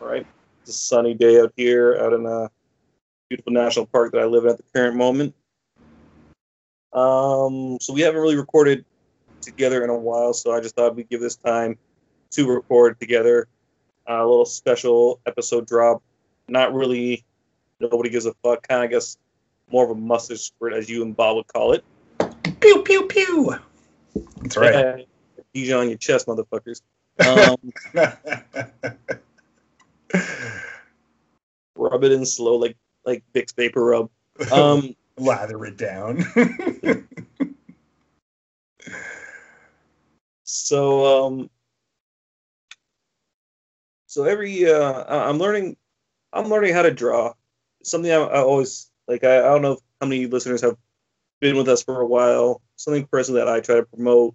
All right, it's a sunny day out here, out in a beautiful national park that I live in at the current moment. Um, so we haven't really recorded together in a while, so I just thought we'd give this time to record together. Uh, a little special episode drop. Not really, nobody gives a fuck. Kind of, I guess, more of a mustard squirt, as you and Bob would call it. Pew pew pew. That's right. Uh, Dijon on your chest, motherfuckers. Um, rub it in slow, like like Vicks vapor rub. Um, Lather it down. so um, so every uh, I'm learning, I'm learning how to draw. Something I, I always like. I, I don't know how many listeners have been with us for a while. Something personally that I try to promote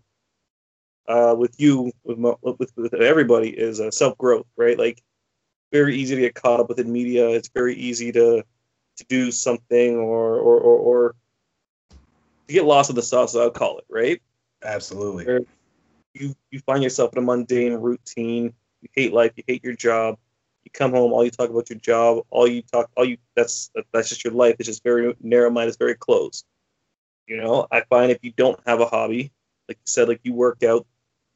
uh, with you, with, with with everybody, is uh, self growth. Right, like very easy to get caught up with within media. It's very easy to to do something or or or, or to get lost in the sauce. I'll call it right Absolutely. Sure. you you find yourself in a mundane routine. You hate life. You hate your job. You come home, all you talk about your job. All you talk, all you that's that's just your life. It's just very narrow minded. It's very closed. You know, I find if you don't have a hobby, like you said, like you work out,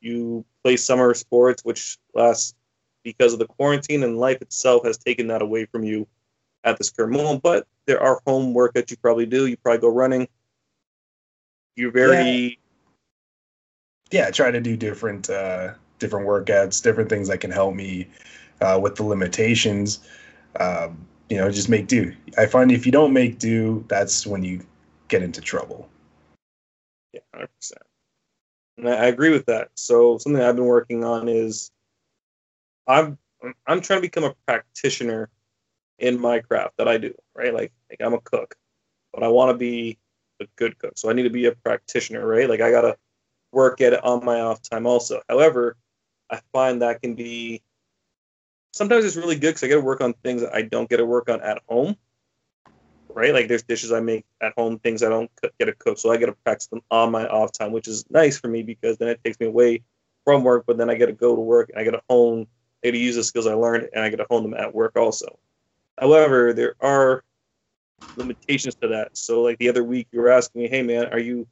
you play summer sports, which lasts because of the quarantine and life itself has taken that away from you at this current moment. But there are home workouts you probably do. You probably go running. You're very yeah, try to do different uh, different workouts, different things that can help me uh, with the limitations. Um, you know, just make do. I find if you don't make do, that's when you get into trouble. Yeah, hundred percent. And I, I agree with that. So something I've been working on is I'm I'm trying to become a practitioner in my craft that I do. Right, like like I'm a cook, but I want to be a good cook. So I need to be a practitioner. Right, like I gotta work at it on my off time also. However, I find that can be sometimes it's really good because I get to work on things that I don't get to work on at home right? Like there's dishes I make at home, things I don't get to cook, so I get to practice them on my off time, which is nice for me because then it takes me away from work, but then I get to go to work and I get to hone, I get to use the skills I learned, and I get to hone them at work also. However, there are limitations to that. So like the other week, you were asking me, "Hey man, are you?"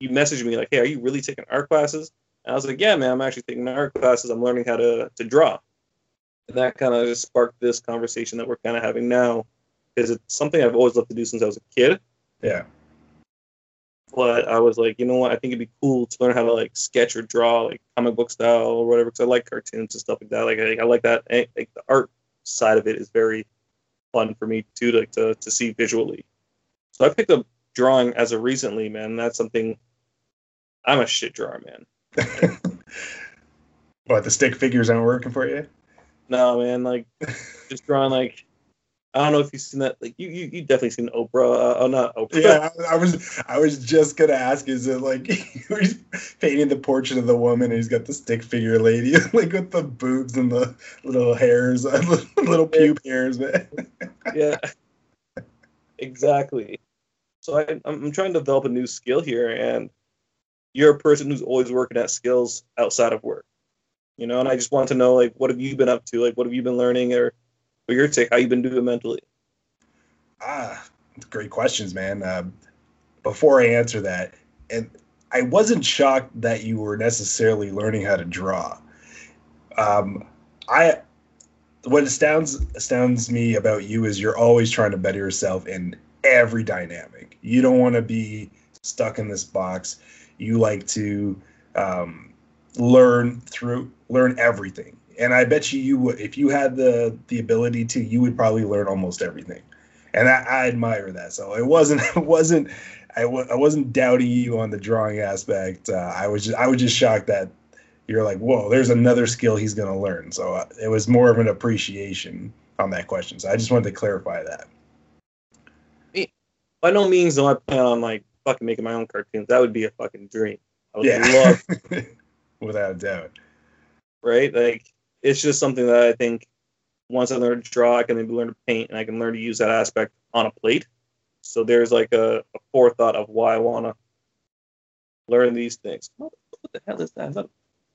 You messaged me like, "Hey, are you really taking art classes?" And I was like, "Yeah, man, I'm actually taking art classes. I'm learning how to to draw." And that kind of just sparked this conversation that we're kind of having now because it's something I've always loved to do since I was a kid. Yeah. But I was like, you know what? I think it'd be cool to learn how to like sketch or draw like comic book style or whatever. Because I like cartoons and stuff like that. Like I, I like that. And, like the art side of it is very fun for me too, to, like to to see visually. So I picked up drawing as of recently, man. That's something. I'm a shit drawer, man. what the stick figures aren't working for you? No, man. Like just drawing like I don't know if you've seen that. Like you, you, you definitely seen Oprah. Uh, oh, not Oprah. Yeah, I, I was I was just gonna ask, is it like he's painting the portrait of the woman and he's got the stick figure lady, like with the boobs and the little hairs, little pube hairs, man. yeah, exactly. So I, I'm I'm trying to develop a new skill here, and you're a person who's always working at skills outside of work, you know. And I just want to know, like, what have you been up to? Like, what have you been learning, or for your take, how you been doing mentally? Ah, great questions, man. Uh, before I answer that, and I wasn't shocked that you were necessarily learning how to draw. Um, I what astounds astounds me about you is you're always trying to better yourself in every dynamic. You don't want to be stuck in this box. You like to um, learn through learn everything. And I bet you you would if you had the the ability to, you would probably learn almost everything. And I, I admire that. So it wasn't it wasn't I w- I wasn't doubting you on the drawing aspect. Uh, I was just I was just shocked that you're like, whoa, there's another skill he's going to learn. So uh, it was more of an appreciation on that question. So I just wanted to clarify that. By no means do I plan on like fucking making my own cartoons. That would be a fucking dream. I would Yeah, love, without a doubt. right? Like it's just something that I think once I learn to draw, I can maybe learn to paint, and I can learn to use that aspect on a plate. So there's like a, a forethought of why I want to learn these things. What, the hell is that? Is that-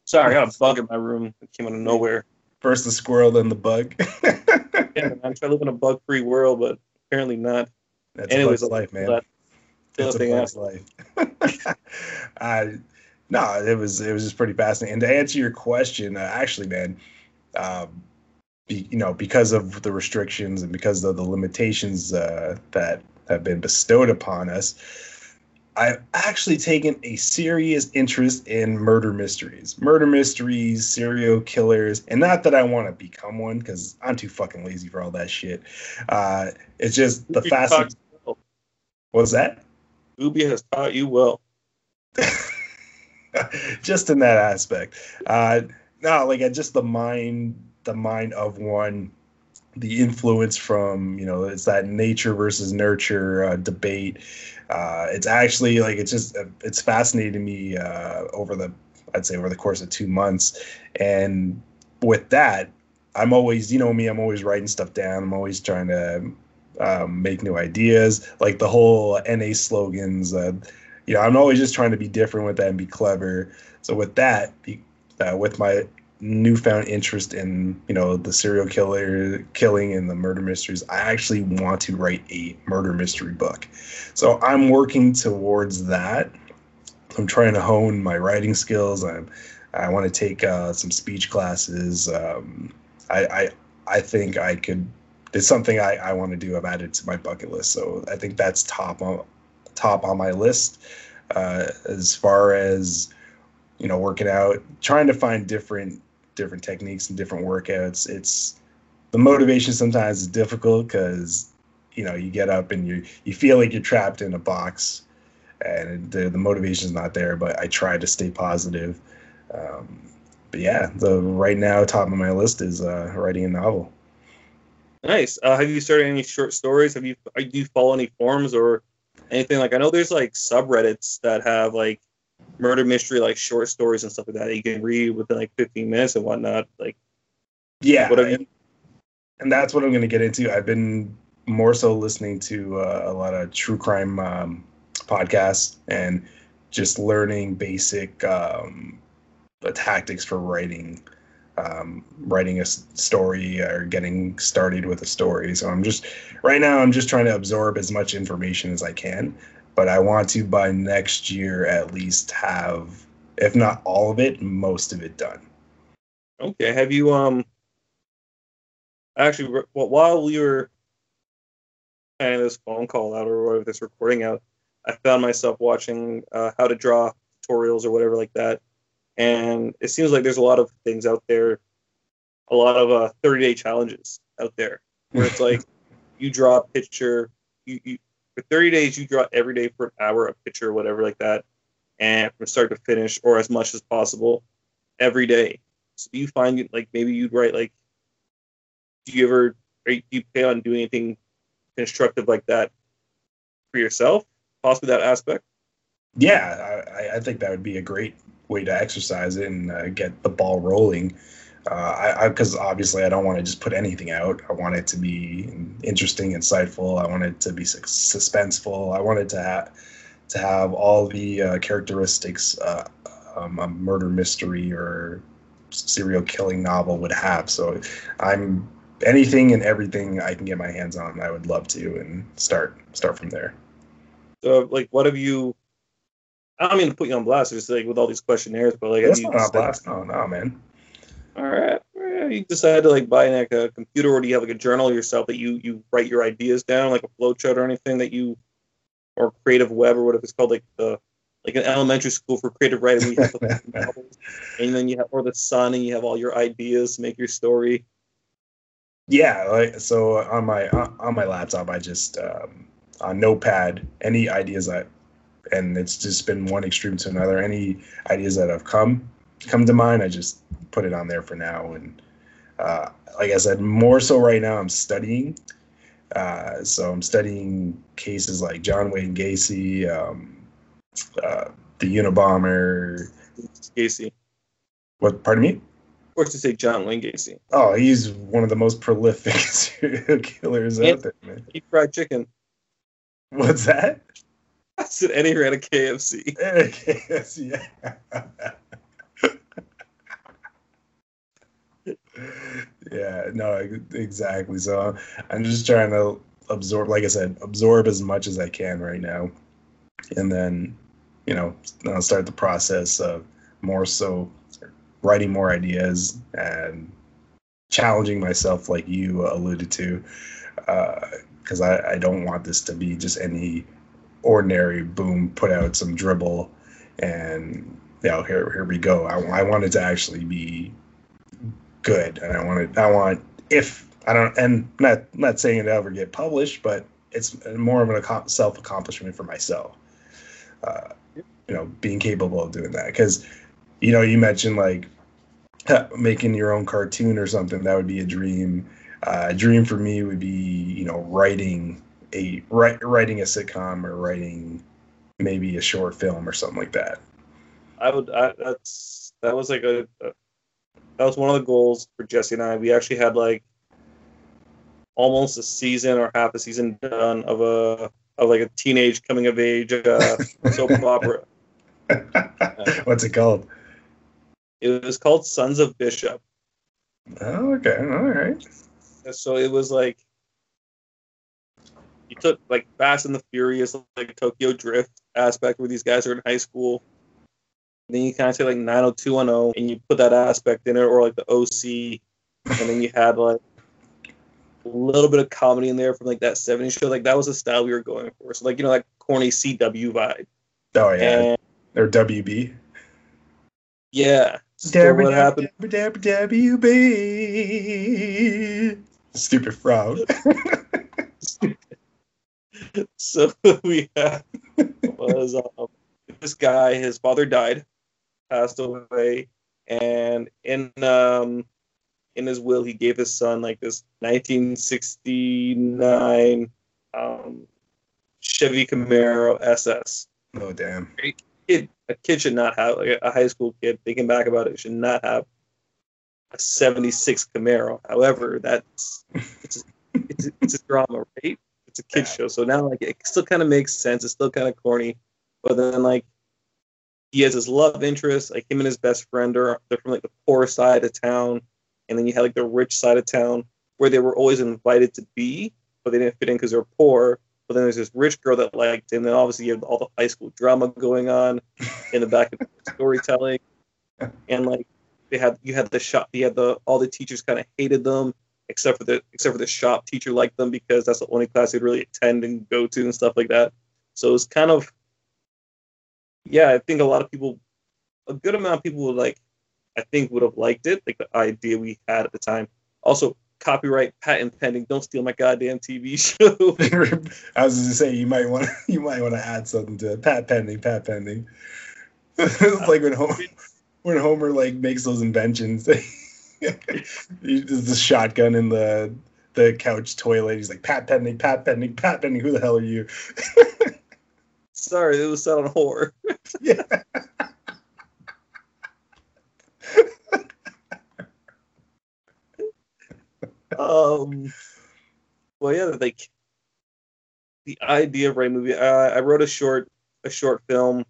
Sorry, I got a bug in my room that came out of nowhere. First the squirrel, then the bug. yeah, I'm trying to live in a bug-free world, but apparently not. That's Anyways, a life, man. that- It's a bug's life. uh, no, it was it was just pretty fascinating. And to answer your question, uh, actually, man, um, be, you know, because of the restrictions and because of the limitations uh, that have been bestowed upon us, I've actually taken a serious interest in murder mysteries, murder mysteries, serial killers, and not that I want to become one because I'm too fucking lazy for all that shit. Uh, it's just the Ubi fast. taught you well. What's that? Ubi has taught you well. just in that aspect. Uh, no, like uh, just the mind, the mind of one, the influence from you know it's that nature versus nurture uh, debate. Uh, it's actually like it's just it's fascinating me uh, over the I'd say over the course of two months, and with that, I'm always you know me I'm always writing stuff down. I'm always trying to um, make new ideas, like the whole NA slogans. Uh, you know, I'm always just trying to be different with that and be clever. So with that, uh, with my newfound interest in you know the serial killer killing and the murder mysteries, I actually want to write a murder mystery book. So I'm working towards that. I'm trying to hone my writing skills. I'm I want to take uh, some speech classes. Um, I, I I think I could. It's something I, I want to do. I've added to my bucket list. So I think that's top on top on my list uh, as far as you know working out trying to find different different techniques and different workouts it's the motivation sometimes is difficult because you know you get up and you you feel like you're trapped in a box and the, the motivation is not there but i try to stay positive um, but yeah the right now top of my list is uh, writing a novel Nice. Uh, have you started any short stories? Have you do you follow any forums or anything like? I know there's like subreddits that have like murder mystery like short stories and stuff like that, that you can read within like 15 minutes and whatnot. Like, yeah what have and, you? and that's what i'm going to get into i've been more so listening to uh, a lot of true crime um, podcasts and just learning basic um, the tactics for writing um, writing a story or getting started with a story so i'm just right now i'm just trying to absorb as much information as i can but i want to by next year at least have if not all of it most of it done Okay. Have you um? Actually, well, while we were planning this phone call out or whatever this recording out, I found myself watching uh, how to draw tutorials or whatever like that, and it seems like there's a lot of things out there, a lot of uh, 30 day challenges out there where it's like you draw a picture, you, you for 30 days you draw every day for an hour a picture or whatever like that, and from start to finish or as much as possible every day. So do you find like maybe you'd write like do you ever or do you plan on doing anything constructive like that for yourself? Possibly that aspect. yeah, I, I think that would be a great way to exercise it and uh, get the ball rolling. Uh, I because obviously I don't want to just put anything out. I want it to be interesting, insightful. I want it to be sus- suspenseful. I want it to have to have all the uh, characteristics uh, um, a murder mystery or serial killing novel would have. So I'm anything and everything I can get my hands on. I would love to and start start from there. So like what have you I don't mean to put you on blast, just like with all these questionnaires, but like That's not decided- blast. No, no, man. All right. You decide to like buy like a computer, or do you have like a journal yourself that you you write your ideas down, like a flowchart or anything that you, or creative web or whatever it's called, like the like an elementary school for creative writing. We have novels, and then you have or the sun, and you have all your ideas to make your story. Yeah, like so on my on my laptop, I just um, on Notepad any ideas I, and it's just been one extreme to another. Any ideas that have come come to mind, I just put it on there for now. And uh, like I said, more so right now, I'm studying. Uh, so I'm studying cases like John Wayne Gacy, um, uh, the Unabomber. Gacy. What? Pardon me. Of course, to say John Wayne Gacy. Oh, he's one of the most prolific serial killers Yeah. out there, man. He fried chicken. What's that? I said, and he ran a KFC. yes, yeah. Yeah, no, exactly. So I'm just trying to absorb, like I said, absorb as much as I can right now, and then, you know, I'll start the process of more so writing more ideas and challenging myself, like you alluded to, because uh, I, I don't want this to be just any ordinary boom, put out some dribble, and you know, here here we go. I, I want it to actually be good, and I want it. I want if I don't, and not not saying it ever get published, but it's more of a self accomplishment for myself. Uh, you know, being capable of doing that because, you know, you mentioned like making your own cartoon or something. That would be a dream. Uh, a dream for me would be, you know, writing a write, writing a sitcom or writing maybe a short film or something like that. I would. I, that's that was like a that was one of the goals for Jesse and I. We actually had like almost a season or half a season done of a of like a teenage coming of age uh, soap opera. What's it called? It was called Sons of Bishop. Oh, okay, all right. So it was like you took like Fast and the Furious, like Tokyo Drift aspect, where these guys are in high school. Then you kind of say like 90210, and you put that aspect in it, or like the OC, and then you had like a little bit of comedy in there from like that 70s show. Like that was the style we were going for. So like you know like corny CW vibe. Oh yeah. And, or WB. Yeah. So what happened? WB. Stupid frog. so we had was um, this guy. His father died, passed away, and in um, in his will, he gave his son like this 1969 um, Chevy Camaro SS. Oh damn! Kid, a kid should not have like a high school kid thinking back about it should not have a 76 Camaro. However, that's it's a, it's a, it's a drama, right? It's a kid show, so now like it still kind of makes sense. It's still kind of corny, but then like he has his love interest, like him and his best friend are they're from like the poor side of town and then you had like the rich side of town where they were always invited to be, but they didn't fit in because they're poor. But then there's this rich girl that liked him. Then obviously you have all the high school drama going on in the back of the storytelling, and like they had you had the shop, you had the all the teachers kind of hated them except for the except for the shop teacher liked them because that's the only class they'd really attend and go to and stuff like that. So it's kind of yeah, I think a lot of people, a good amount of people would like I think would have liked it, like the idea we had at the time. Also, copyright patent pending. Don't steal my goddamn TV show. I was just saying you might want to you might want to add something to it. Pat pending, pat pending. it's like when Homer, when Homer like makes those inventions. The shotgun in the the couch toilet. He's like pat pending, pat pending, pat pending. Who the hell are you? Sorry, it was set on horror. yeah. um, well, yeah, like the idea of writing movie. Uh, I wrote a short, a short film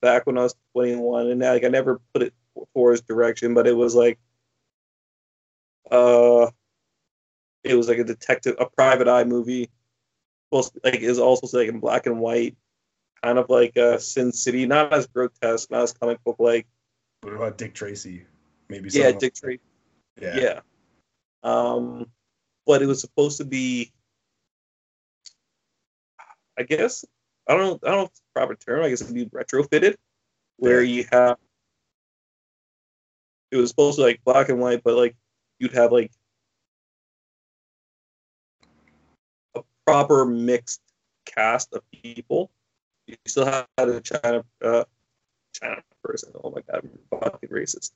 back when I was 21, and like I never put it for his direction, but it was like, uh, it was like a detective, a private eye movie. Well, like is also like in black and white, kind of like uh, Sin City, not as grotesque, not as comic book like. What about Dick Tracy? Maybe. Yeah, Dick Tracy. Yeah. Yeah. Um, but it was supposed to be, I guess, I don't know, I don't know if it's the proper term. I guess it'd be retrofitted, where you have. It was supposed to be like black and white, but like you'd have like a proper mixed cast of people. You still had a China uh, China person. Oh my god, I'm fucking racist.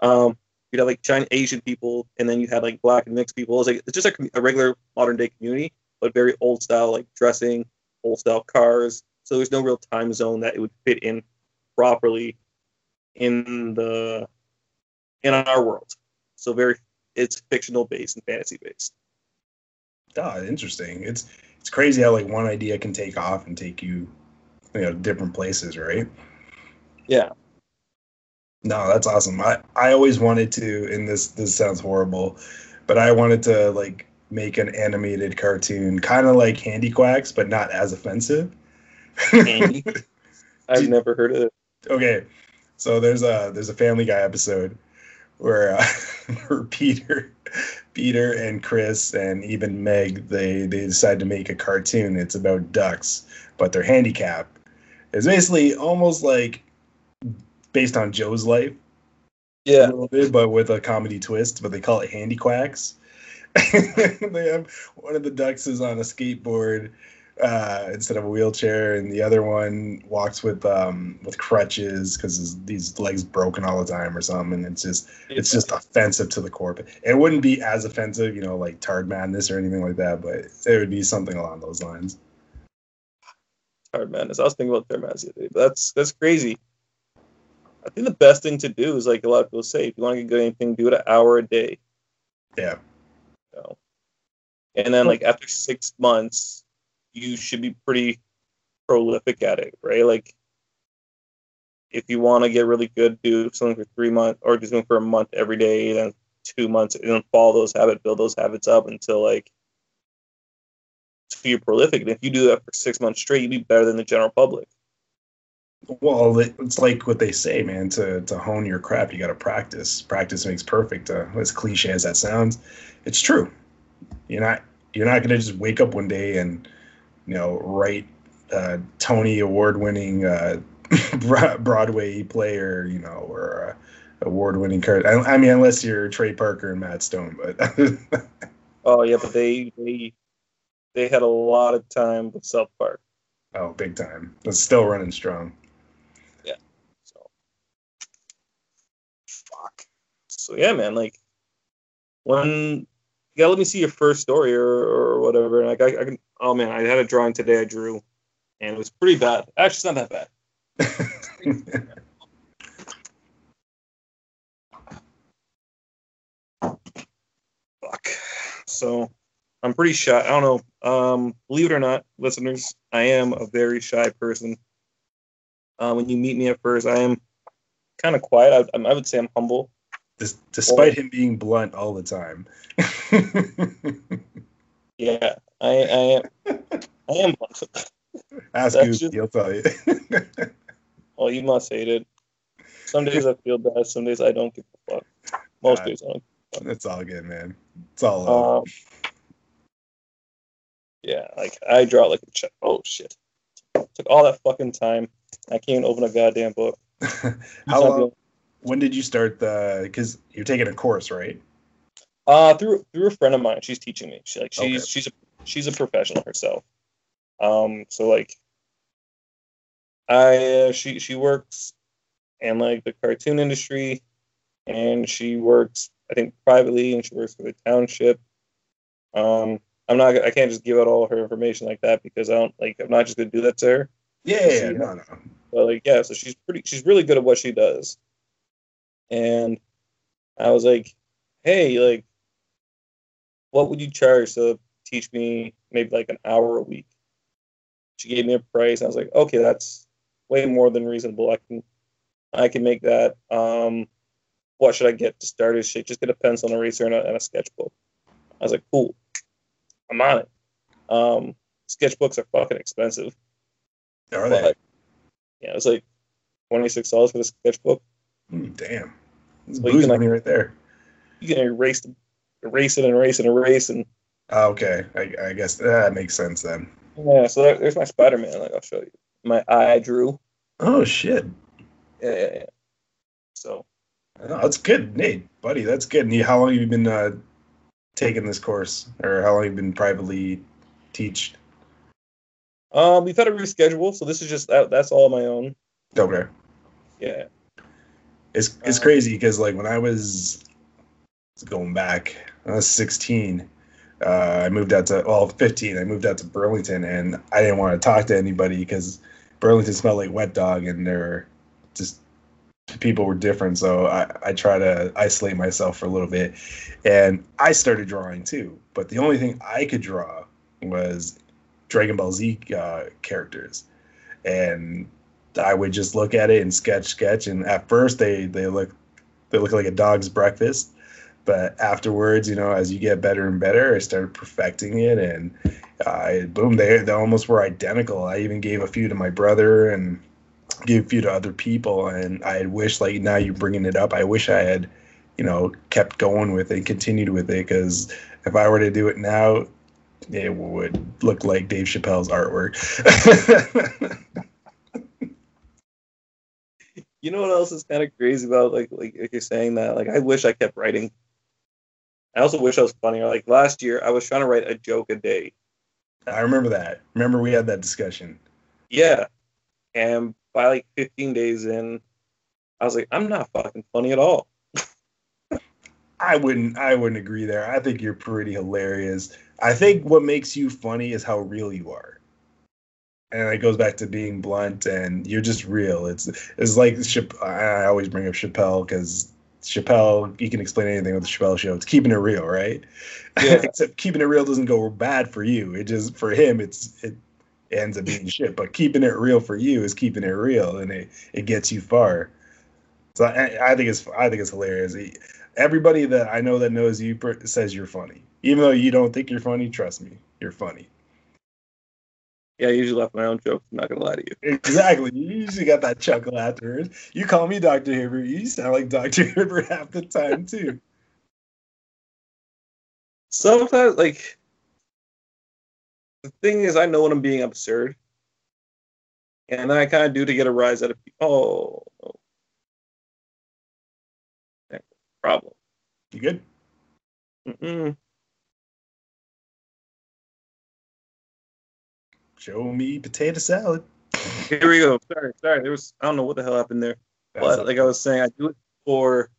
Um, you'd have like Chinese Asian people, and then you had like black and mixed people. It was like it's just a regular modern day community, but very old style, like dressing, old style cars. So there's no real time zone that it would fit in properly in the in our world. So very it's fictional based and fantasy based. Oh, interesting. It's it's crazy how like one idea can take off and take you, you know, different places, right? Yeah. No, that's awesome. I, I always wanted to, and this this sounds horrible, but I wanted to like make an animated cartoon, kind of like Handi-Quacks, but not as offensive. Handy? I've never heard of it. Okay, so there's a there's a Family Guy episode where uh, where Peter Peter and Chris and even Meg they they decide to make a cartoon. It's about ducks, but they're handicapped. It's basically almost like based on Joe's life. Yeah. A little bit, but with a comedy twist, but they call it Handi-Quacks. they have one of the ducks is on a skateboard uh, instead of a wheelchair, and the other one walks with um, with crutches because these legs broken all the time or something. And it's just it's just offensive to the core. But It wouldn't be as offensive, you know, like Tard Madness or anything like that, but it would be something along those lines. Tard Madness. I was thinking about Tard Madness the other day, but that's that's crazy. I think the best thing to do is like a lot of people say, if you want to get good at anything, do it an hour a day. Yeah. So, and then like after six months, you should be pretty prolific at it, right? Like if you want to get really good, do something for three months or just doing for a month every day, then two months, and then follow those habits, build those habits up until like so you're prolific. And if you do that for six months straight, you'd be better than the general public. Well, it's like what they say, man. To to hone your craft, you got to practice. Practice makes perfect. Uh, as cliche as that sounds, it's true. You're not you're not going to just wake up one day and you know write uh, Tony Award winning uh, Broadway player, you know, or uh, award winning card. I, I, mean, unless you're Trey Parker and Matt Stone, but. oh yeah, but they they they had a lot of time with South Park. Oh, big time! It's still running strong. Yeah. So Fuck. So yeah, man, like when you gotta let me see your first story or, or whatever. Like I, I can. Oh man, I had a drawing today I drew, and it was pretty bad. Actually, it's not that bad. Fuck. So I'm pretty shy. I don't know. Um, believe it or not, listeners, I am a very shy person. Uh, when you meet me at first, I am kind of quiet. I, I would say I'm humble despite him being blunt all the time. yeah, I, I am. I am blunt. Ask Goose, just, he'll tell you. well, you must hate it. Some days I feel bad. Some days I don't give a fuck. Most uh, days I don't. It's all good, man. It's all. Um, yeah, like I draw like a check. Oh shit! Took all that fucking time. I can't even open a goddamn book. How long? when did you start the? Because you're taking a course, right? Uh through through a friend of mine. She's teaching me. She like she's okay. she's a she's a professional herself. Um, so like, I uh, she she works in like the cartoon industry, and she works I think privately, and she works for the township. Um, I'm not I can't just give out all her information like that because I don't like I'm not just gonna do that to her. Yeah, yeah, no, no. But like yeah, so she's pretty she's really good at what she does and I was like, "Hey, like, what would you charge to teach me maybe like an hour a week?" She gave me a price. I was like, "Okay, that's way more than reasonable. I can, I can make that. Um, what should I get to start? Is shit? Just get a pencil and eraser and a, and a sketchbook." I was like, "Cool, I'm on it." Um, sketchbooks are fucking expensive. Are they? yeah, it was like twenty six dollars for the sketchbook. Mm, damn. It's well, money like, right there. You can erase, erase it and erase and erase and. Oh, okay, I, I guess that makes sense then. Yeah, so that, there's my Spider Man. Like I'll show you. My eye drew. Oh shit. Yeah, yeah, yeah. So. Oh, that's good, Nate, buddy. That's good. And how long have you been uh, taking this course, or how long you've you been privately teach? Um, we've had a reschedule, so this is just that, that's all my own. Okay. Yeah. It's it's uh, crazy because like when I was going back, I was 16. Uh, I moved out to well 15. I moved out to Burlington, and I didn't want to talk to anybody because Burlington smelled like wet dog, and there were just people were different. So I I try to isolate myself for a little bit, and I started drawing too. But the only thing I could draw was Dragon Ball Z uh, characters, and I would just look at it and sketch, sketch, and at first they they look they look like a dog's breakfast, but afterwards, you know, as you get better and better, I started perfecting it, and uh, boom, they they almost were identical. I even gave a few to my brother and gave you to other people, and I wish like now you're bringing it up. I wish I had, you know, kept going with it, continued with it, because if I were to do it now, it would look like Dave Chappelle's artwork. you know what else is kind of crazy about like like if you're saying that like I wish I kept writing. I also wish I was funnier. Like last year, I was trying to write a joke a day. I remember that. Remember we had that discussion. Yeah, and by like 15 days in, I was like, I'm not fucking funny at all. I wouldn't. I wouldn't agree there. I think you're pretty hilarious. I think what makes you funny is how real you are and it goes back to being blunt and you're just real. It's it's like I always bring up Chappelle because Chappelle, you can explain anything with the Chappelle show. It's keeping it real, right? Yeah. Except keeping it real doesn't go bad for you. It just for him, it's it ends up being shit. But keeping it real for you is keeping it real, and it it gets you far. So I, I think it's I think it's hilarious. Everybody that I know that knows you says you're funny, even though you don't think you're funny. Trust me, you're funny. Yeah, I usually laugh at my own jokes. I'm not gonna lie to you. Exactly. You usually got that chuckle afterwards. You call me Dr. Hibbert. You sound like Dr. Hibbert half the time too. Sometimes, like, the thing is, I know when I'm being absurd, and I kind of do to get a rise out of people. Oh, oh. problem. You good? Mm-mm. Show me potato salad. Here we go. Sorry, sorry. There was I don't know what the hell happened there. but like I was saying, I do it for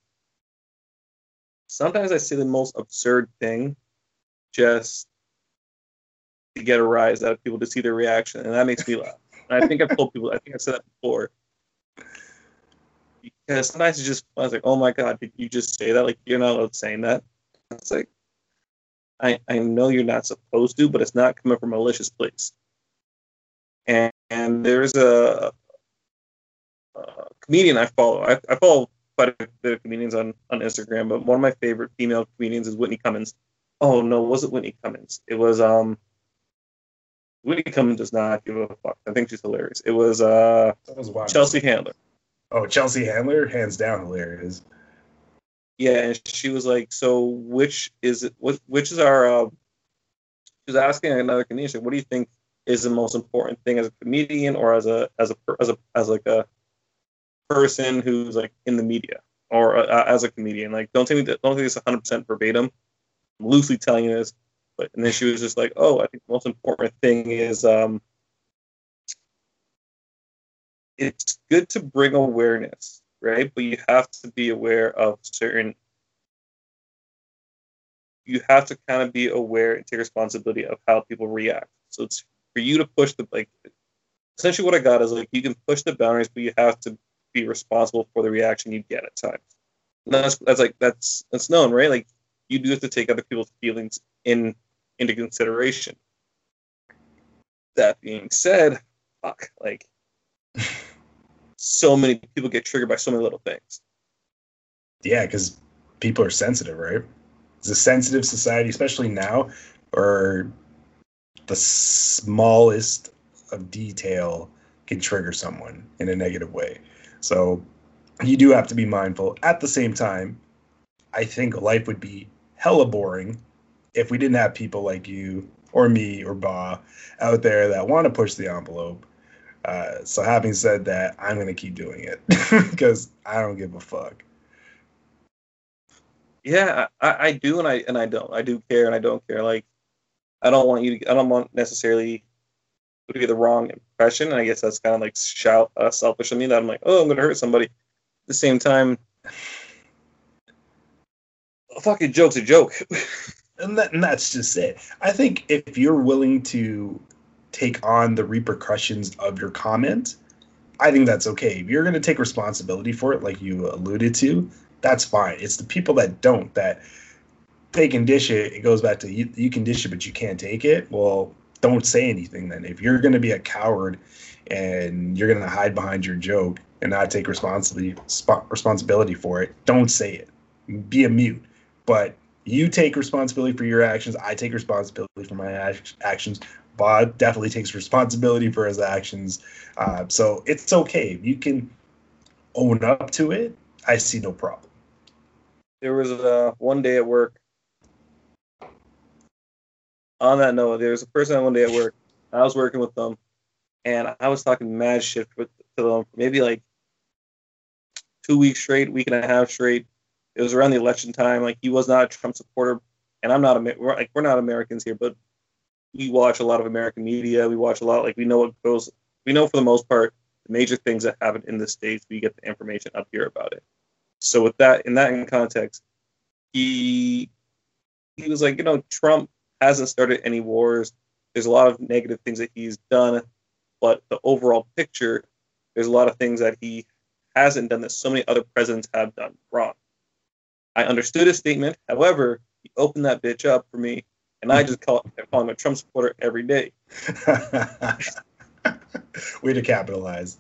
sometimes I say the most absurd thing just to get a rise out of people to see their reaction, and that makes me laugh. And I think I've told people, I think I said that before. Because sometimes it's just, I was like, oh my God, did you just say that? Like, you're not allowed saying that. It's like, I, I know you're not supposed to, but it's not coming from a malicious place. And, and there's a, a, comedian I follow. I, I, follow quite a bit of comedians on, on Instagram, but one of my favorite female comedians is Whitney Cummings. Oh no, was it Whitney Cummings? It was um Cummings does not give a fuck. I think she's hilarious. It was uh was Chelsea Handler. Oh, Chelsea Handler, hands down hilarious. Yeah, and she was like, "So which is it? Which, which is our?" Uh, she was asking another comedian, "What do you think is the most important thing as a comedian or as a as a as a as like a person who's like in the media or uh, as a comedian. Like, don't tell me that. Don't think it's 100 percent verbatim. I'm loosely telling you this, but and then she was just like, "Oh, I think the most important thing is um, it's good to bring awareness, right? But you have to be aware of certain. You have to kind of be aware and take responsibility of how people react. So it's for you to push the like essentially what I got is like you can push the boundaries, but you have to be responsible for the reaction you get at times. And that's that's like that's that's known, right? Like you do have to take other people's feelings in into consideration. That being said, fuck, like so many people get triggered by so many little things. Yeah, because people are sensitive, right? It's a sensitive society, especially now, or the smallest of detail can trigger someone in a negative way. So you do have to be mindful. At the same time, I think life would be hella boring if we didn't have people like you or me or Ba out there that want to push the envelope. Uh, so having said that, I'm gonna keep doing it because I don't give a fuck. Yeah, I, I do and I and I don't. I do care and I don't care. Like I don't want you to. I don't want necessarily to get the wrong impression. And I guess that's kind of like shout, uh, selfish of me that I'm like, oh, I'm gonna hurt somebody. At the same time, a fucking joke's a joke. and, that, and that's just it. I think if you're willing to take on the repercussions of your comment, I think that's okay. If you're going to take responsibility for it, like you alluded to, that's fine. It's the people that don't that they can dish it. It goes back to you, you can dish it, but you can't take it. Well, don't say anything then. If you're going to be a coward and you're going to hide behind your joke and not take responsibility responsibility for it, don't say it. Be a mute. But you take responsibility for your actions. I take responsibility for my actions. Bob definitely takes responsibility for his actions. Uh, so it's okay. You can own up to it. I see no problem. There was uh, one day at work. On that note, there was a person one day at work. I was working with them, and I was talking mad shit with, to them maybe like two weeks straight, week and a half straight. It was around the election time. Like he was not a Trump supporter, and I'm not a we're, like we're not Americans here, but we watch a lot of American media. We watch a lot like we know what goes. We know for the most part the major things that happen in the states. We get the information up here about it. So with that, in that in context, he he was like, you know, Trump hasn't started any wars. There's a lot of negative things that he's done, but the overall picture, there's a lot of things that he hasn't done that so many other presidents have done wrong. I understood his statement. However, he opened that bitch up for me, and I just call, call him a Trump supporter every day. Way to capitalize.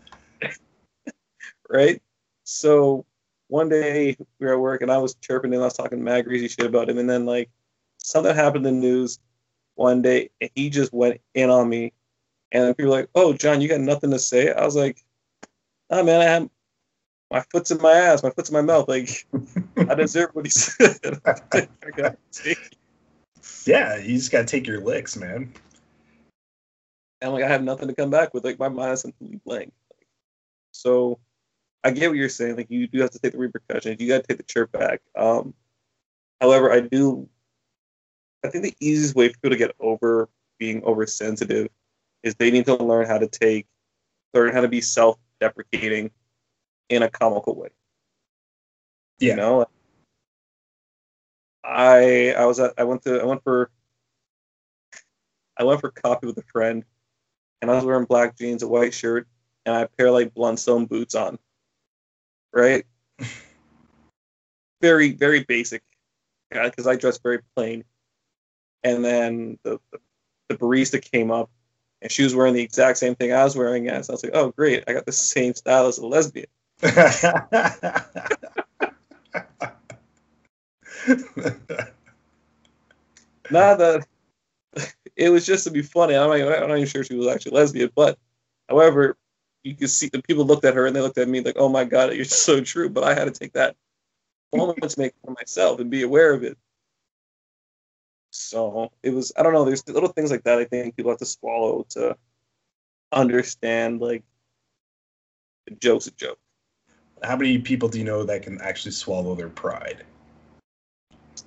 right? So one day we were at work and I was chirping and I was talking mad greasy shit about him, and then like something happened in the news one day and he just went in on me. And people were like, Oh, John, you got nothing to say? I was like, Oh man, I have my foot's in my ass, my foot's in my mouth. Like I deserve what he said. yeah, you just gotta take your licks, man. And like I have nothing to come back with. Like my mind is completely blank. So I get what you're saying. Like you do have to take the repercussions. You got to take the chirp back. Um, however, I do. I think the easiest way for people to get over being oversensitive is they need to learn how to take, learn how to be self-deprecating in a comical way. Yeah. You know, I I was at I went to I went for I went for coffee with a friend, and I was wearing black jeans, a white shirt, and I had a pair of like Blundstone boots on. Right. very very basic, because I dress very plain. And then the, the the barista came up, and she was wearing the exact same thing I was wearing as. I was like, oh great, I got the same style as a lesbian. Not that it was just to be funny. I'm not, I'm not even sure she was actually lesbian, but however, you could see the people looked at her and they looked at me like, "Oh my god, you're so true." But I had to take that moment to make for myself and be aware of it. So it was. I don't know. There's little things like that. I think people have to swallow to understand. Like, a joke's a joke. How many people do you know that can actually swallow their pride?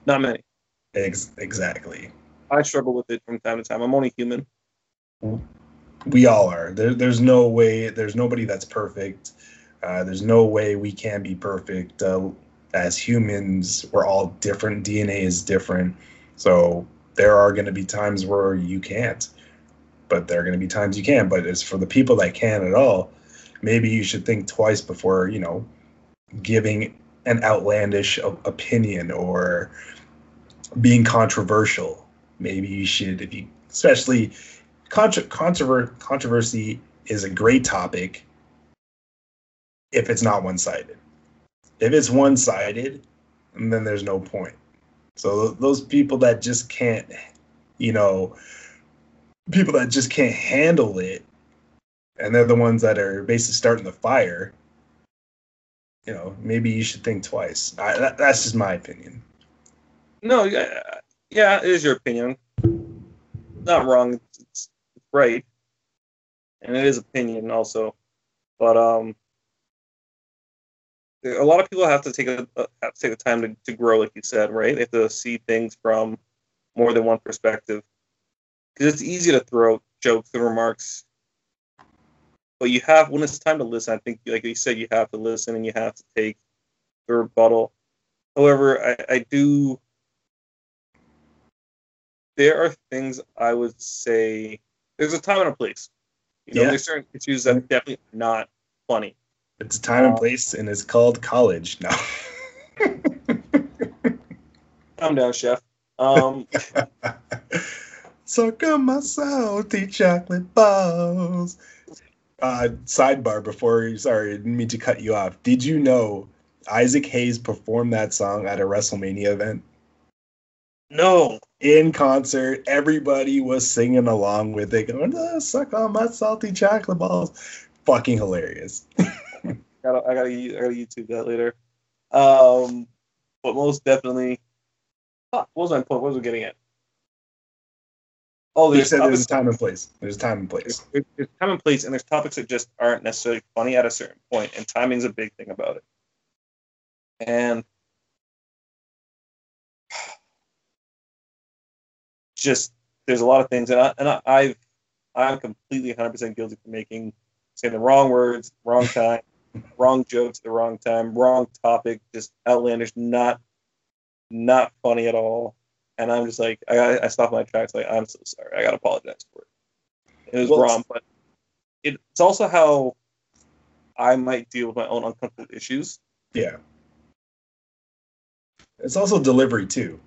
Not many. Ex- exactly. I struggle with it from time to time. I'm only human. We all are. There, there's no way. There's nobody that's perfect. Uh, there's no way we can be perfect. Uh, as humans, we're all different. DNA is different. So there are going to be times where you can't, but there are going to be times you can. But it's for the people that can at all. Maybe you should think twice before you know giving an outlandish opinion or being controversial. Maybe you should, if you, especially contra- controver- controversy is a great topic if it's not one sided. If it's one sided, then there's no point. So those people that just can't, you know, people that just can't handle it, and they're the ones that are basically starting the fire you know, maybe you should think twice. I, that, that's just my opinion. No, yeah, yeah, it is your opinion. Not wrong. It's, right, and it is opinion also. But um, a lot of people have to take a have to take the time to, to grow, like you said, right? They have to see things from more than one perspective. Because it's easy to throw jokes and remarks but you have when it's time to listen. I think, like you said, you have to listen and you have to take the rebuttal. However, I, I do. There are things I would say. There's a time and a place. You know, yeah. there's certain issues that are definitely not funny. It's a time and um, place, and it's called college now. calm down, chef. Um, Suck on my salty chocolate balls. Uh, sidebar before, sorry, I didn't mean to cut you off. Did you know Isaac Hayes performed that song at a WrestleMania event? No. In concert, everybody was singing along with it, going, oh, suck on my salty chocolate balls. Fucking hilarious. I gotta, I gotta, I gotta YouTube that later. Um, but most definitely, what was my point? What was I getting at? Oh, there's, said there's a time and place. There's time and place. There's, there's, time and place, and there's topics that just aren't necessarily funny at a certain point, and timing's a big thing about it. And just there's a lot of things, and I and I, I've I'm completely 100% guilty for making saying the wrong words, wrong time, wrong jokes at the wrong time, wrong topic, just outlandish, not not funny at all. And I'm just like, I, I stopped my tracks. Like, I'm so sorry. I gotta apologize for it. It was well, wrong, but it's also how I might deal with my own uncomfortable issues. Yeah. It's also delivery too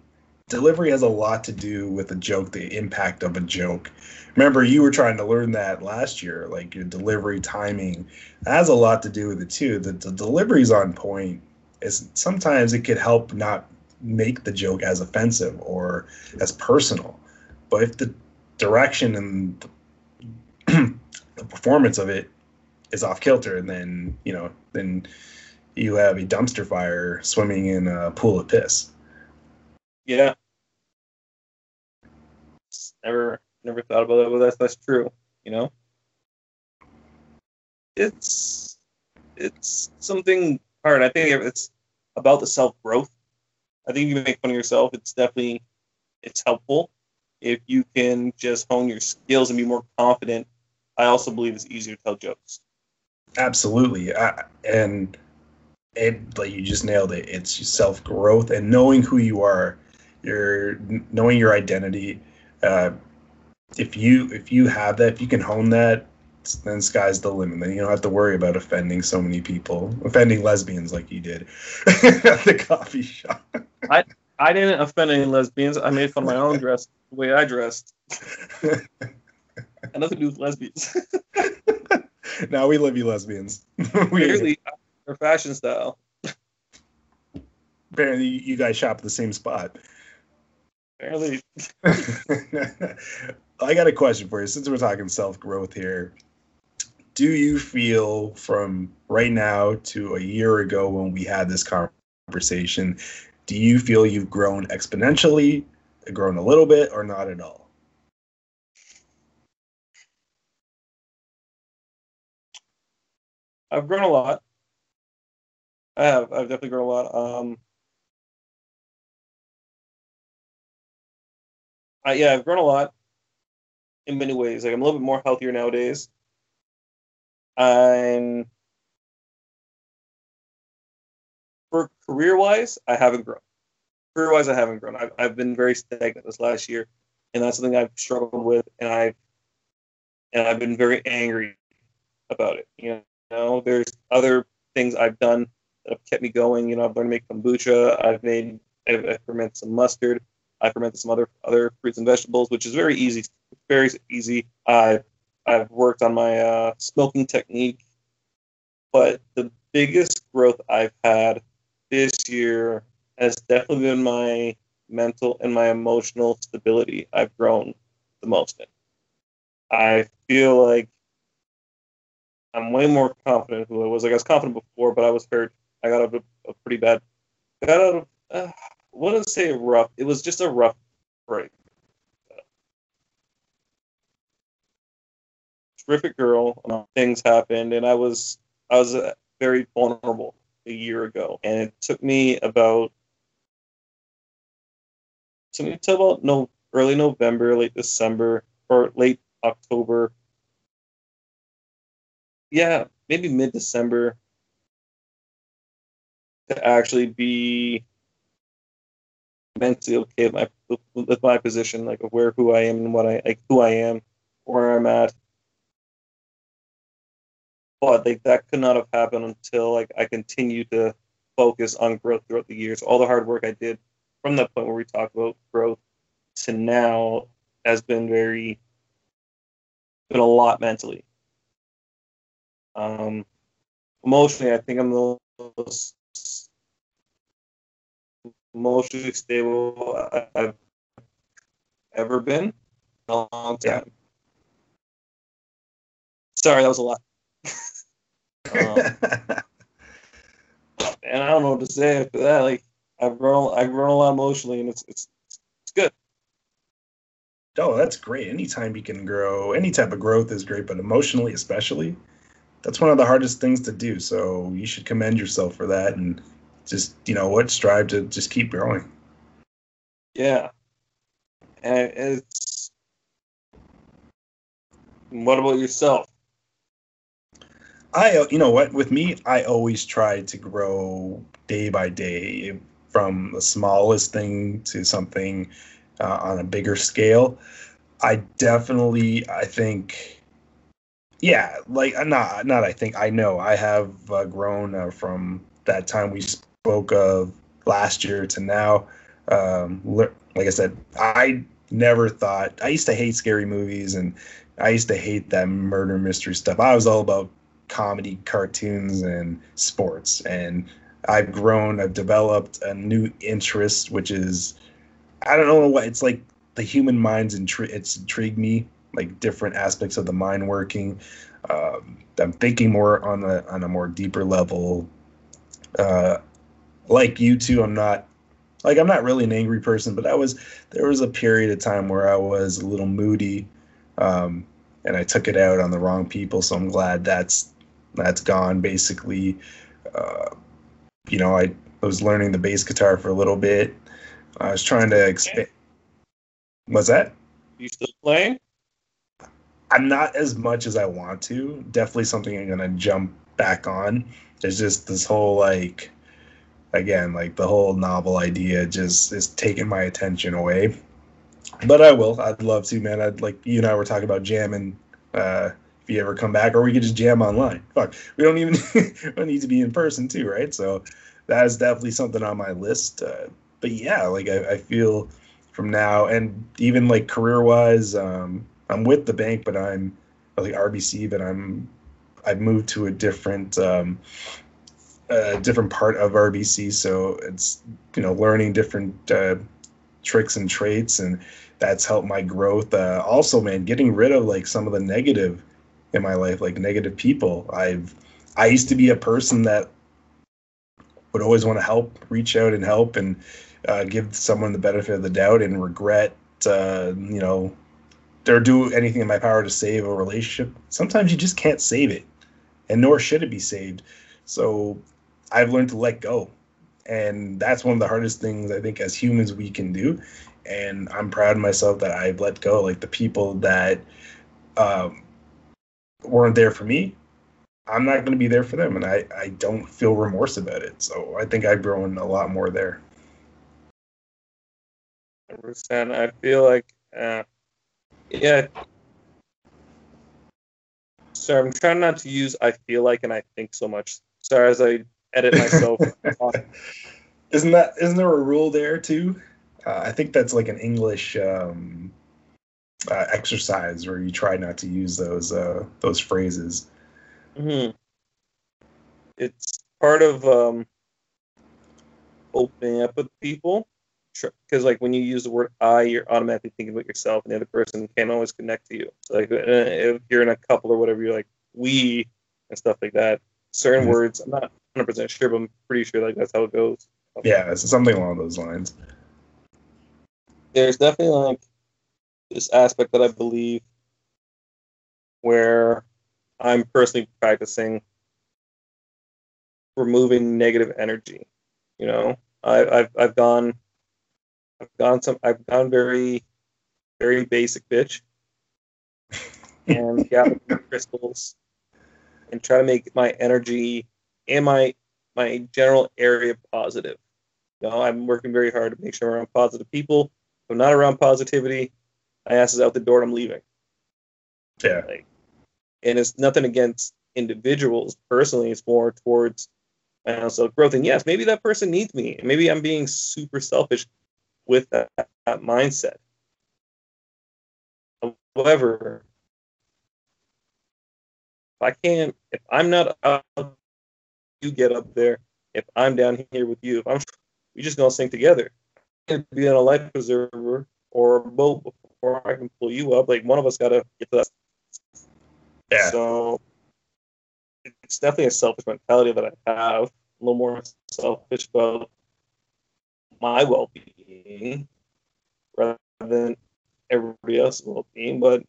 delivery has a lot to do with a joke, the impact of a joke. Remember, you were trying to learn that last year, like your delivery timing. That has a lot to do with it too. The, the delivery's on point. Is sometimes it could help not make the joke as offensive or as personal. But if the direction and the, the performance of it is off kilter, and then you know, then you have a dumpster fire swimming in a pool of piss. Yeah. Never never thought about that, but that's that's true, you know? It's it's something hard. I think it's about the self growth. I think you make fun of yourself, it's definitely it's helpful. If you can just hone your skills and be more confident, I also believe it's easier to tell jokes. Absolutely, I, and it like you just nailed it. It's self growth and knowing who you are your knowing your identity. Uh, if you if you have that, if you can hone that, then sky's the limit. Then you don't have to worry about offending so many people, offending lesbians like you did at the coffee shop. I I didn't offend any lesbians. I made fun of my own dress, the way I dressed. Had nothing to do with lesbians. now we love you, lesbians. Clearly, our fashion style. Apparently, you guys shop at the same spot. Barely. I got a question for you. Since we're talking self growth here, do you feel from right now to a year ago when we had this conversation, do you feel you've grown exponentially, grown a little bit, or not at all? I've grown a lot. I have. I've definitely grown a lot. Um, I, yeah, I've grown a lot in many ways. Like I'm a little bit more healthier nowadays. I'm for career wise, I haven't grown. Career wise, I haven't grown. I've, I've been very stagnant this last year, and that's something I've struggled with, and I've and I've been very angry about it. You know, there's other things I've done that have kept me going. You know, I've learned to make kombucha. I've made I've, I've fermented some mustard. I fermented some other other fruits and vegetables, which is very easy. Very easy. I I've worked on my uh, smoking technique, but the biggest growth I've had this year has definitely been my mental and my emotional stability. I've grown the most in. I feel like I'm way more confident who I was. Like I was confident before, but I was hurt. I got out of a, a pretty bad. I got out of. Uh, wouldn't say rough. It was just a rough break. Terrific girl. Things happened, and I was I was uh, very vulnerable a year ago, and it took me about took me to about no early November, late December, or late October. Yeah, maybe mid December to actually be mentally okay with my with my position, like of where who I am and what I like who I am, where I'm at. But like that could not have happened until like I continued to focus on growth throughout the years. All the hard work I did from that point where we talked about growth to now has been very been a lot mentally. Um, emotionally, I think I'm the most emotionally stable I've ever been in a long time. Yeah. Sorry, that was a lot. um, and I don't know what to say after that. Like I've grown, I've grown a lot emotionally, and it's it's it's good. Oh, that's great. Anytime you can grow, any type of growth is great, but emotionally, especially, that's one of the hardest things to do. So you should commend yourself for that, and just you know what, strive to just keep growing. Yeah, and it's. What about yourself? I, you know what, with me, I always try to grow day by day from the smallest thing to something uh, on a bigger scale. I definitely, I think, yeah, like uh, not, not. I think I know I have uh, grown uh, from that time we spoke of last year to now. Um, like I said, I never thought I used to hate scary movies and I used to hate that murder mystery stuff. I was all about comedy, cartoons, and sports. And I've grown, I've developed a new interest, which is, I don't know what it's like. The human mind's intri- it's intrigued me, like different aspects of the mind working. Um, I'm thinking more on a on a more deeper level. Uh, like you two, I'm not like I'm not really an angry person, but I was there was a period of time where I was a little moody, um, and I took it out on the wrong people. So I'm glad that's that's gone basically. Uh, you know, I was learning the bass guitar for a little bit. I was trying to expand. Was that? You still playing? I'm not as much as I want to. Definitely something I'm gonna jump back on. There's just this whole like, again, like the whole novel idea just is taking my attention away. But I will. I'd love to, man. I'd like you and I were talking about jamming uh, if you ever come back, or we could just jam online. Fuck, we don't even we don't need to be in person too, right? So that is definitely something on my list. Uh, but yeah, like I, I, feel from now and even like career wise, um, I'm with the bank, but I'm like RBC, but I'm I've moved to a different um, a different part of RBC, so it's you know learning different uh, tricks and traits and that's helped my growth. Uh, also, man, getting rid of like some of the negative in my life, like negative people. I've I used to be a person that would always want to help, reach out and help, and uh, give someone the benefit of the doubt, and regret, uh, you know, or do anything in my power to save a relationship. Sometimes you just can't save it, and nor should it be saved. So I've learned to let go, and that's one of the hardest things I think as humans we can do. And I'm proud of myself that I've let go. Like the people that um, weren't there for me, I'm not going to be there for them, and I I don't feel remorse about it. So I think I've grown a lot more there. Percent. I feel like, uh, yeah. Sorry, I'm trying not to use "I feel like" and "I think" so much. Sorry, as I edit myself. isn't that isn't there a rule there too? Uh, I think that's like an English um, uh, exercise where you try not to use those uh, those phrases. hmm It's part of um, opening up with people because like when you use the word I, you're automatically thinking about yourself, and the other person can't always connect to you. So like uh, if you're in a couple or whatever, you're like we and stuff like that. Certain mm-hmm. words, I'm not 100 percent sure, but I'm pretty sure like that's how it goes. Yeah, it's something along those lines. There's definitely like this aspect that I believe where I'm personally practicing removing negative energy. You know, I, I've I've gone I've gone some I've gone very very basic bitch and gather crystals and try to make my energy and my my general area positive. You know, I'm working very hard to make sure I'm around positive people. If I'm not around positivity, my ass is out the door and I'm leaving. Yeah. Like, and it's nothing against individuals personally. It's more towards my own self growth. And yes, maybe that person needs me. And maybe I'm being super selfish with that, that mindset. However, if I can't, if I'm not up, you get up there. If I'm down here with you, if I'm, we just gonna sink together. I be on a life preserver or a boat before I can pull you up. Like one of us gotta get to that. Yeah. So it's definitely a selfish mentality that I have. A little more selfish about my well-being rather than everybody else's well-being. But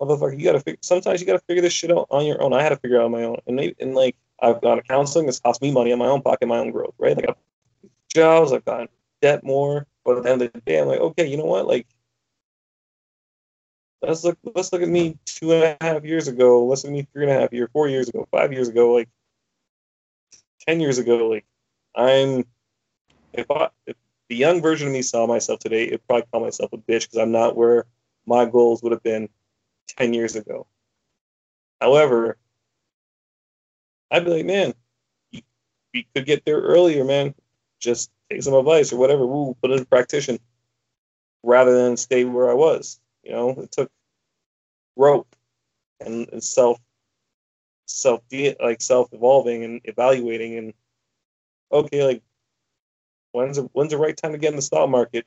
motherfucker, you gotta figure. Sometimes you gotta figure this shit out on your own. I had to figure out on my own, and maybe, and like I've gone to counseling. It's cost me money on my own pocket, my own growth, right? Like I've jobs, I've gotten debt more. But at the end of the day, I'm like, okay, you know what? Like, let's look. Let's look at me two and a half years ago. Let's look at me three and a half years, four years ago, five years ago, like ten years ago. Like, I'm if I if the young version of me saw myself today, it'd probably call myself a bitch because I'm not where my goals would have been 10 years ago. However, I'd be like, man, you, could get there earlier, man. Just take some advice or whatever. Woo, put it in practice rather than stay where I was. You know, it took rope and, self self like self evolving and evaluating and okay, like When's the, when's the right time to get in the stock market?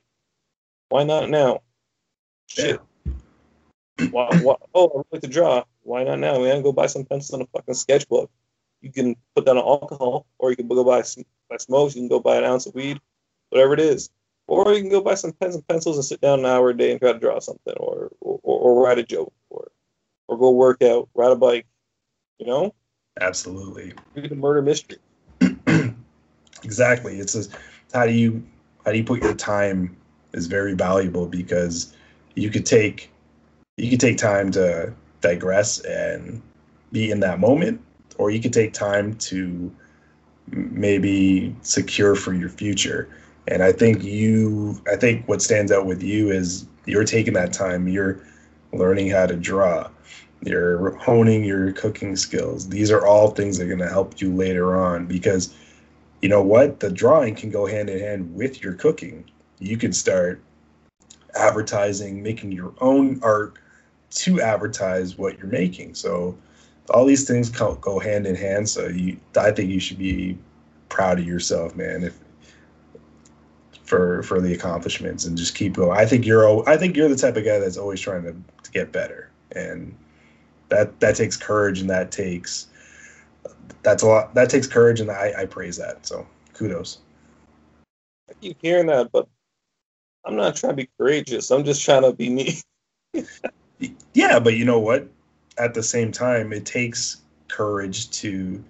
Why not now? Shit. Yeah. why, why, oh, I like to draw. Why not now? Man, go buy some pencils and a fucking sketchbook. You can put down alcohol, or you can go buy some, buy smokes. You can go buy an ounce of weed, whatever it is. Or you can go buy some pens and pencils and sit down an hour a day and try to draw something, or or, or write a joke, or or go work out, ride a bike. You know? Absolutely. Read a murder mystery. exactly. It's a how do you how do you put your time is very valuable because you could take you could take time to digress and be in that moment or you could take time to maybe secure for your future and i think you i think what stands out with you is you're taking that time you're learning how to draw you're honing your cooking skills these are all things that are going to help you later on because you know what? The drawing can go hand in hand with your cooking. You can start advertising, making your own art to advertise what you're making. So all these things go hand in hand. So you, I think you should be proud of yourself, man. If for for the accomplishments and just keep going. I think you're I think you're the type of guy that's always trying to, to get better, and that that takes courage and that takes that's a lot. That takes courage, and I, I praise that. So kudos. I keep hearing that, but I'm not trying to be courageous. I'm just trying to be me. yeah, but you know what? At the same time, it takes courage to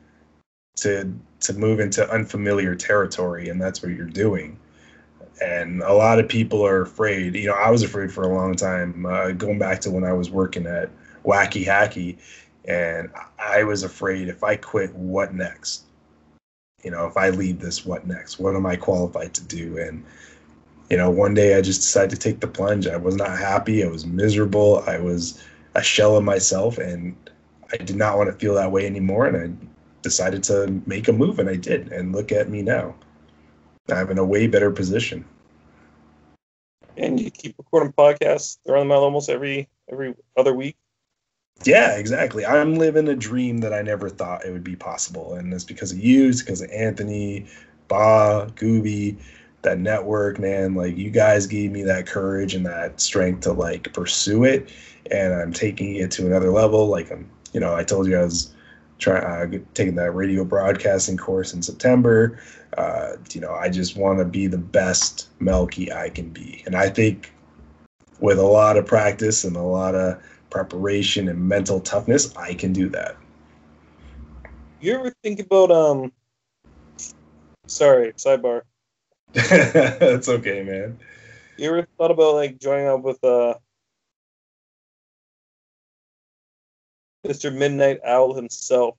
to to move into unfamiliar territory, and that's what you're doing. And a lot of people are afraid. You know, I was afraid for a long time. Uh, going back to when I was working at Wacky Hacky, and I was afraid if I quit, what next? You know, if I leave this, what next? What am I qualified to do? And, you know, one day I just decided to take the plunge. I was not happy. I was miserable. I was a shell of myself. And I did not want to feel that way anymore. And I decided to make a move, and I did. And look at me now. I'm in a way better position. And you keep recording podcasts. They're on the mail almost every every other week. Yeah, exactly. I'm living a dream that I never thought it would be possible. And it's because of you, it's because of Anthony, Ba, Gooby, that network, man. Like you guys gave me that courage and that strength to like pursue it. And I'm taking it to another level. Like I'm, you know, I told you I was trying uh, taking that radio broadcasting course in September. Uh, you know, I just want to be the best Melky I can be. And I think with a lot of practice and a lot of preparation and mental toughness, I can do that. You ever think about um sorry, sidebar. That's okay, man. You ever thought about like joining up with uh Mr. Midnight Owl himself?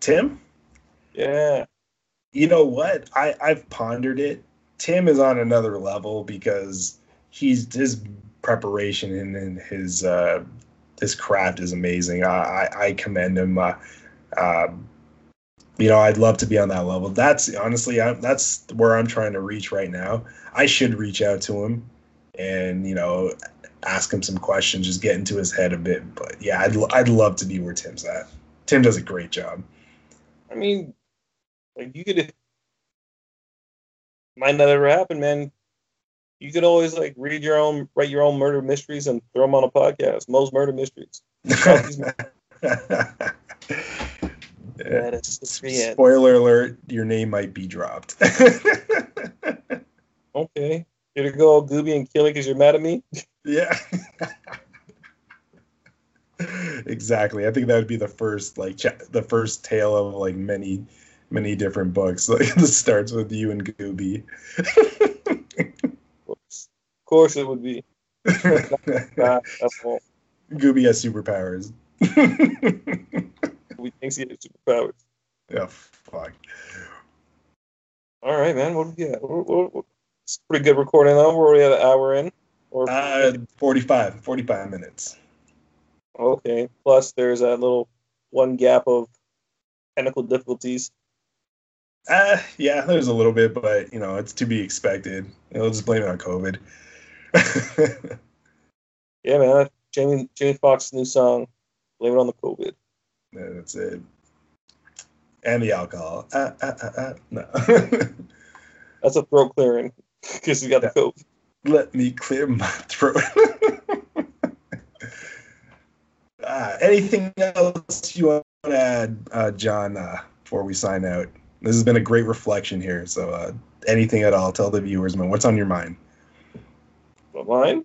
Tim? Yeah. You know what? I, I've pondered it. Tim is on another level because he's his preparation and, and his uh, his craft is amazing. I, I commend him. Uh, uh, you know, I'd love to be on that level. That's honestly, I, that's where I'm trying to reach right now. I should reach out to him and you know ask him some questions, just get into his head a bit. But yeah, I'd I'd love to be where Tim's at. Tim does a great job. I mean, like you could might not ever happen, man. You could always like read your own, write your own murder mysteries and throw them on a podcast. Mo's murder mysteries. That is Spoiler alert: Your name might be dropped. okay, here to go, Gooby, and kill me because you're mad at me. Yeah. exactly. I think that would be the first, like, cha- the first tale of like many, many different books. Like, this starts with you and Gooby. of course, it would be. Gooby has superpowers we thinks he has superpowers. Yeah, fuck. All right, man. What do we got? It's pretty good recording though. Where we at an hour in? Or uh, 45, 45 minutes. Okay. Plus, there's that little one gap of technical difficulties. Uh, yeah, there's a little bit, but you know, it's to be expected. You know, just blame it on COVID. yeah, man. Jamie Jamie Foxx's new song, blame it on the COVID. Yeah, that's it. And the alcohol. Uh, uh, uh, no. that's a throat clearing because you got the coke. Let me clear my throat. uh, anything else you want to add, uh, John, uh, before we sign out? This has been a great reflection here. So, uh, anything at all, tell the viewers, man, what's on your mind? What mine?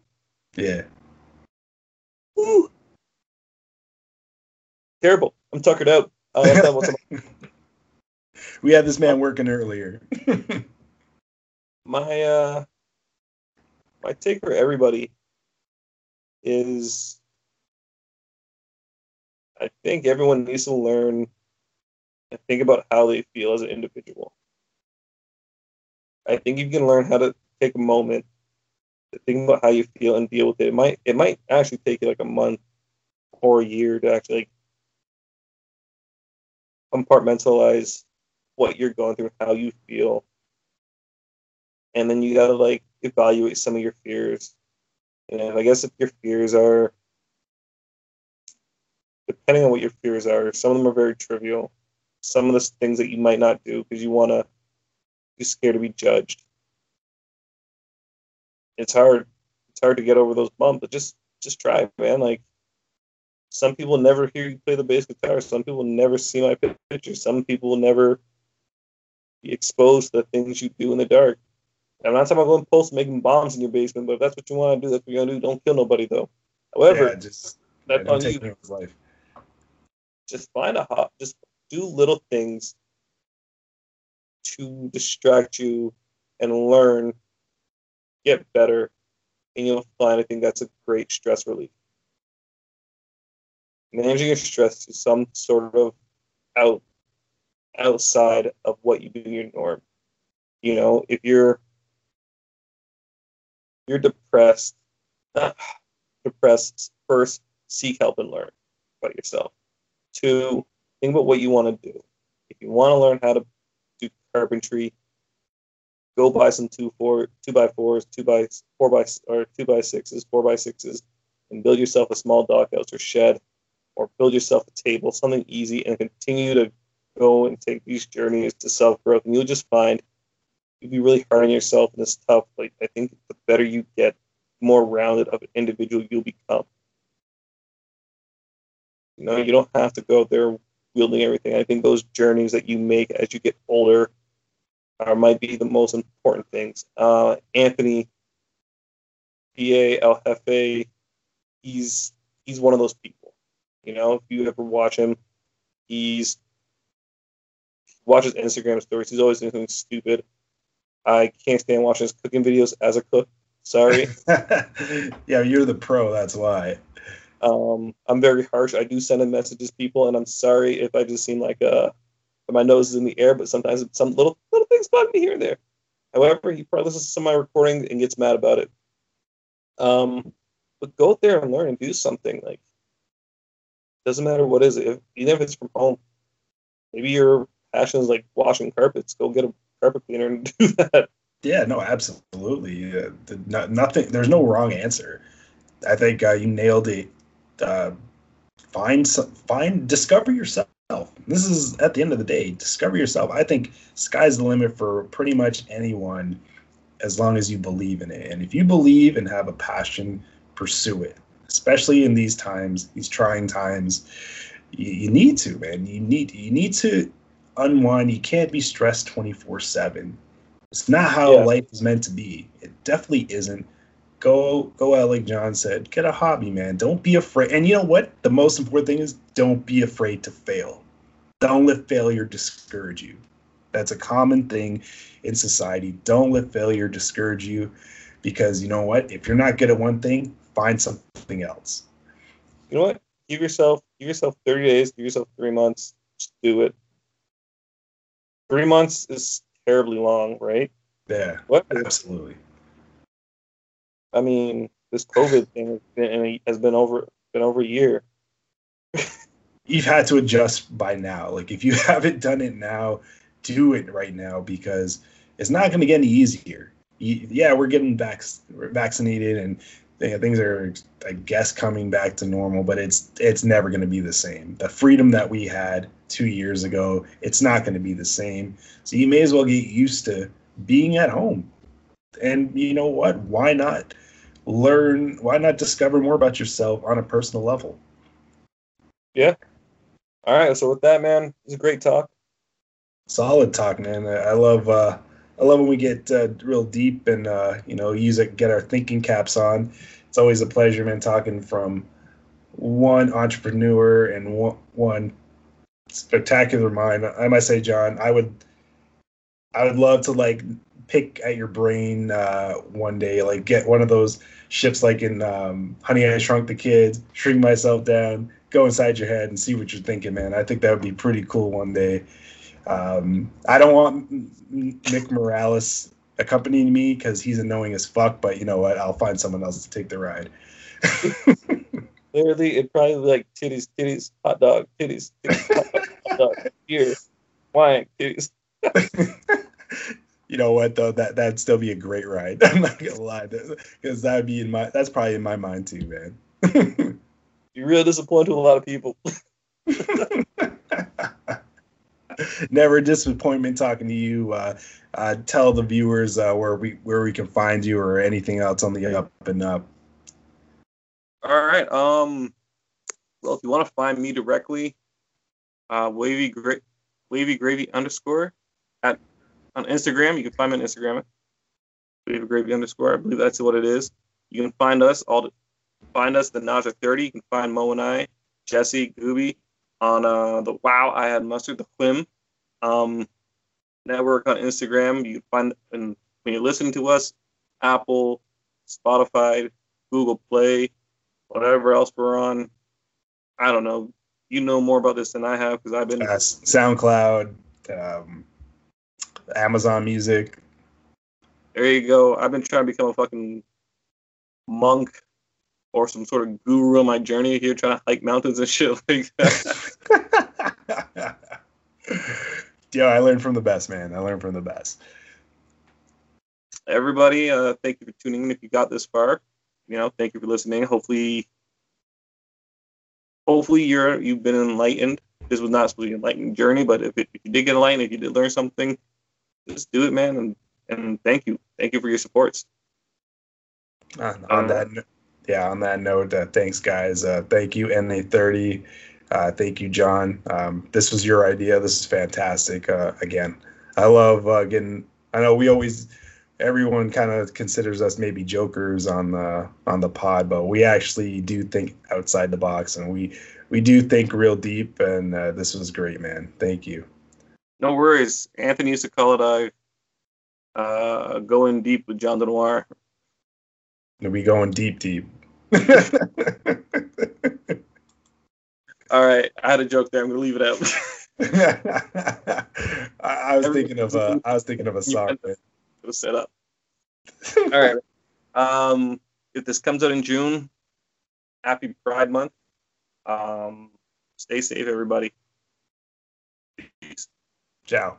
Yeah. Ooh terrible. I'm tuckered out. Uh, we had this man working earlier. my uh, my take for everybody is, I think everyone needs to learn and think about how they feel as an individual. I think you can learn how to take a moment to think about how you feel and deal with it. It might it might actually take you like a month or a year to actually compartmentalize what you're going through, how you feel, and then you gotta like evaluate some of your fears. And I guess if your fears are, depending on what your fears are, some of them are very trivial. Some of the things that you might not do because you wanna, you're scared to be judged. It's hard. It's hard to get over those bumps, but just just try, man. Like some people never hear you play the bass guitar. Some people never see my pictures. Some people will never be exposed to the things you do in the dark. I'm not talking about going post making bombs in your basement, but if that's what you want to do, that's what you're gonna do. Don't kill nobody though. However, yeah, just that's yeah, on you. Life. Just find a hot. Just do little things to distract you and learn, get better, and you'll find I think that's a great stress relief managing your stress to some sort of out outside of what you do your norm. You know, if you're you're depressed, depressed, first seek help and learn about yourself. Two, think about what you want to do. If you want to learn how to do carpentry, go buy some two four two by fours, two by four by or two by sixes, four by sixes, and build yourself a small doghouse or shed or build yourself a table, something easy, and continue to go and take these journeys to self growth. And you'll just find you'll be really hard on yourself and it's tough. Like I think the better you get, the more rounded of an individual you'll become. You know, you don't have to go there wielding everything. I think those journeys that you make as you get older are might be the most important things. Uh, Anthony, PA El he's he's one of those people you know, if you ever watch him, he's watches Instagram stories. He's always doing something stupid. I can't stand watching his cooking videos as a cook. Sorry. yeah, you're the pro. That's why. Um, I'm very harsh. I do send him messages, to people, and I'm sorry if I just seem like uh, my nose is in the air. But sometimes some little little things bug me here and there. However, he probably listens to some of my recording and gets mad about it. Um, but go out there and learn and do something. Like doesn't matter what is it, even if it's from home. Maybe your passion is like washing carpets. Go get a carpet cleaner and do that. Yeah, no, absolutely. Uh, the, no, nothing. There's no wrong answer. I think uh, you nailed it. Uh, find some, find discover yourself. This is at the end of the day, discover yourself. I think sky's the limit for pretty much anyone, as long as you believe in it. And if you believe and have a passion, pursue it. Especially in these times, these trying times, you, you need to, man. You need you need to unwind. You can't be stressed twenty four seven it's not how yeah. life is meant to be. It definitely isn't. Go go out like John said. Get a hobby, man. Don't be afraid. And you know what? The most important thing is don't be afraid to fail. Don't let failure discourage you. That's a common thing in society. Don't let failure discourage you because you know what? If you're not good at one thing, find something else. You know what? Give yourself give yourself 30 days, give yourself 3 months, just do it. 3 months is terribly long, right? Yeah. What? Absolutely. I mean, this COVID thing has been, has been over been over a year. You've had to adjust by now. Like if you haven't done it now, do it right now because it's not going to get any easier. yeah, we're getting vac- vaccinated and things are, I guess, coming back to normal, but it's it's never going to be the same. The freedom that we had two years ago, it's not going to be the same. So you may as well get used to being at home. And you know what? Why not learn? Why not discover more about yourself on a personal level? Yeah. All right. So with that, man, it's a great talk. Solid talk, man. I love. uh I love when we get uh, real deep and uh, you know use it, get our thinking caps on. It's always a pleasure, man, talking from one entrepreneur and one, one spectacular mind. I might say, John, I would, I would love to like pick at your brain uh, one day, like get one of those ships like in um, Honey I Shrunk the Kids, shrink myself down, go inside your head and see what you're thinking, man. I think that would be pretty cool one day. Um, I don't want Nick Morales accompanying me because he's annoying as fuck. But you know what? I'll find someone else to take the ride. Literally, it probably like titties, titties, hot dog, titties, titties, hot dog, hot dog, beer, wine, titties. you know what though? That that'd still be a great ride. I'm not gonna lie, because that'd be in my. That's probably in my mind too, man. You're real really disappoint a lot of people never disappointment talking to you. Uh, uh, tell the viewers uh, where we where we can find you or anything else on the up and up. All right. Um. Well, if you want to find me directly, uh, wavy gra- wavy gravy underscore at on Instagram. You can find me on Instagram. Wavy gravy underscore. I believe that's what it is. You can find us all. Find us the Naja thirty. You can find Mo and I, Jesse, Gooby, on uh, the Wow I Had Mustard, the Quim um, network on Instagram. You find and when you're listening to us, Apple, Spotify, Google Play, whatever else we're on. I don't know. You know more about this than I have because I've been uh, SoundCloud, um, Amazon Music. There you go. I've been trying to become a fucking monk or some sort of guru on my journey here, trying to hike mountains and shit like that. yeah, I learned from the best, man. I learned from the best. Everybody, uh, thank you for tuning in. If you got this far, you know, thank you for listening. Hopefully, hopefully you're you've been enlightened. This was not supposed to be an enlightening journey, but if, it, if you did get enlightened, if you did learn something, just do it, man. And and thank you, thank you for your supports. Uh, on um, that, yeah, on that note, uh, thanks, guys. Uh, thank you, NA30. Uh, thank you, John. Um, this was your idea. This is fantastic. Uh, again, I love uh, getting. I know we always, everyone kind of considers us maybe jokers on the on the pod, but we actually do think outside the box, and we we do think real deep. And uh, this was great, man. Thank you. No worries. Anthony used to call it uh, going deep with John Denoir. We going deep, deep. All right, I had a joke there. I'm gonna leave it out. I, I, was thinking of a. I was thinking of a song. It was set up. All right. Um, if this comes out in June, happy Pride Month. Um, stay safe, everybody. Peace. Ciao.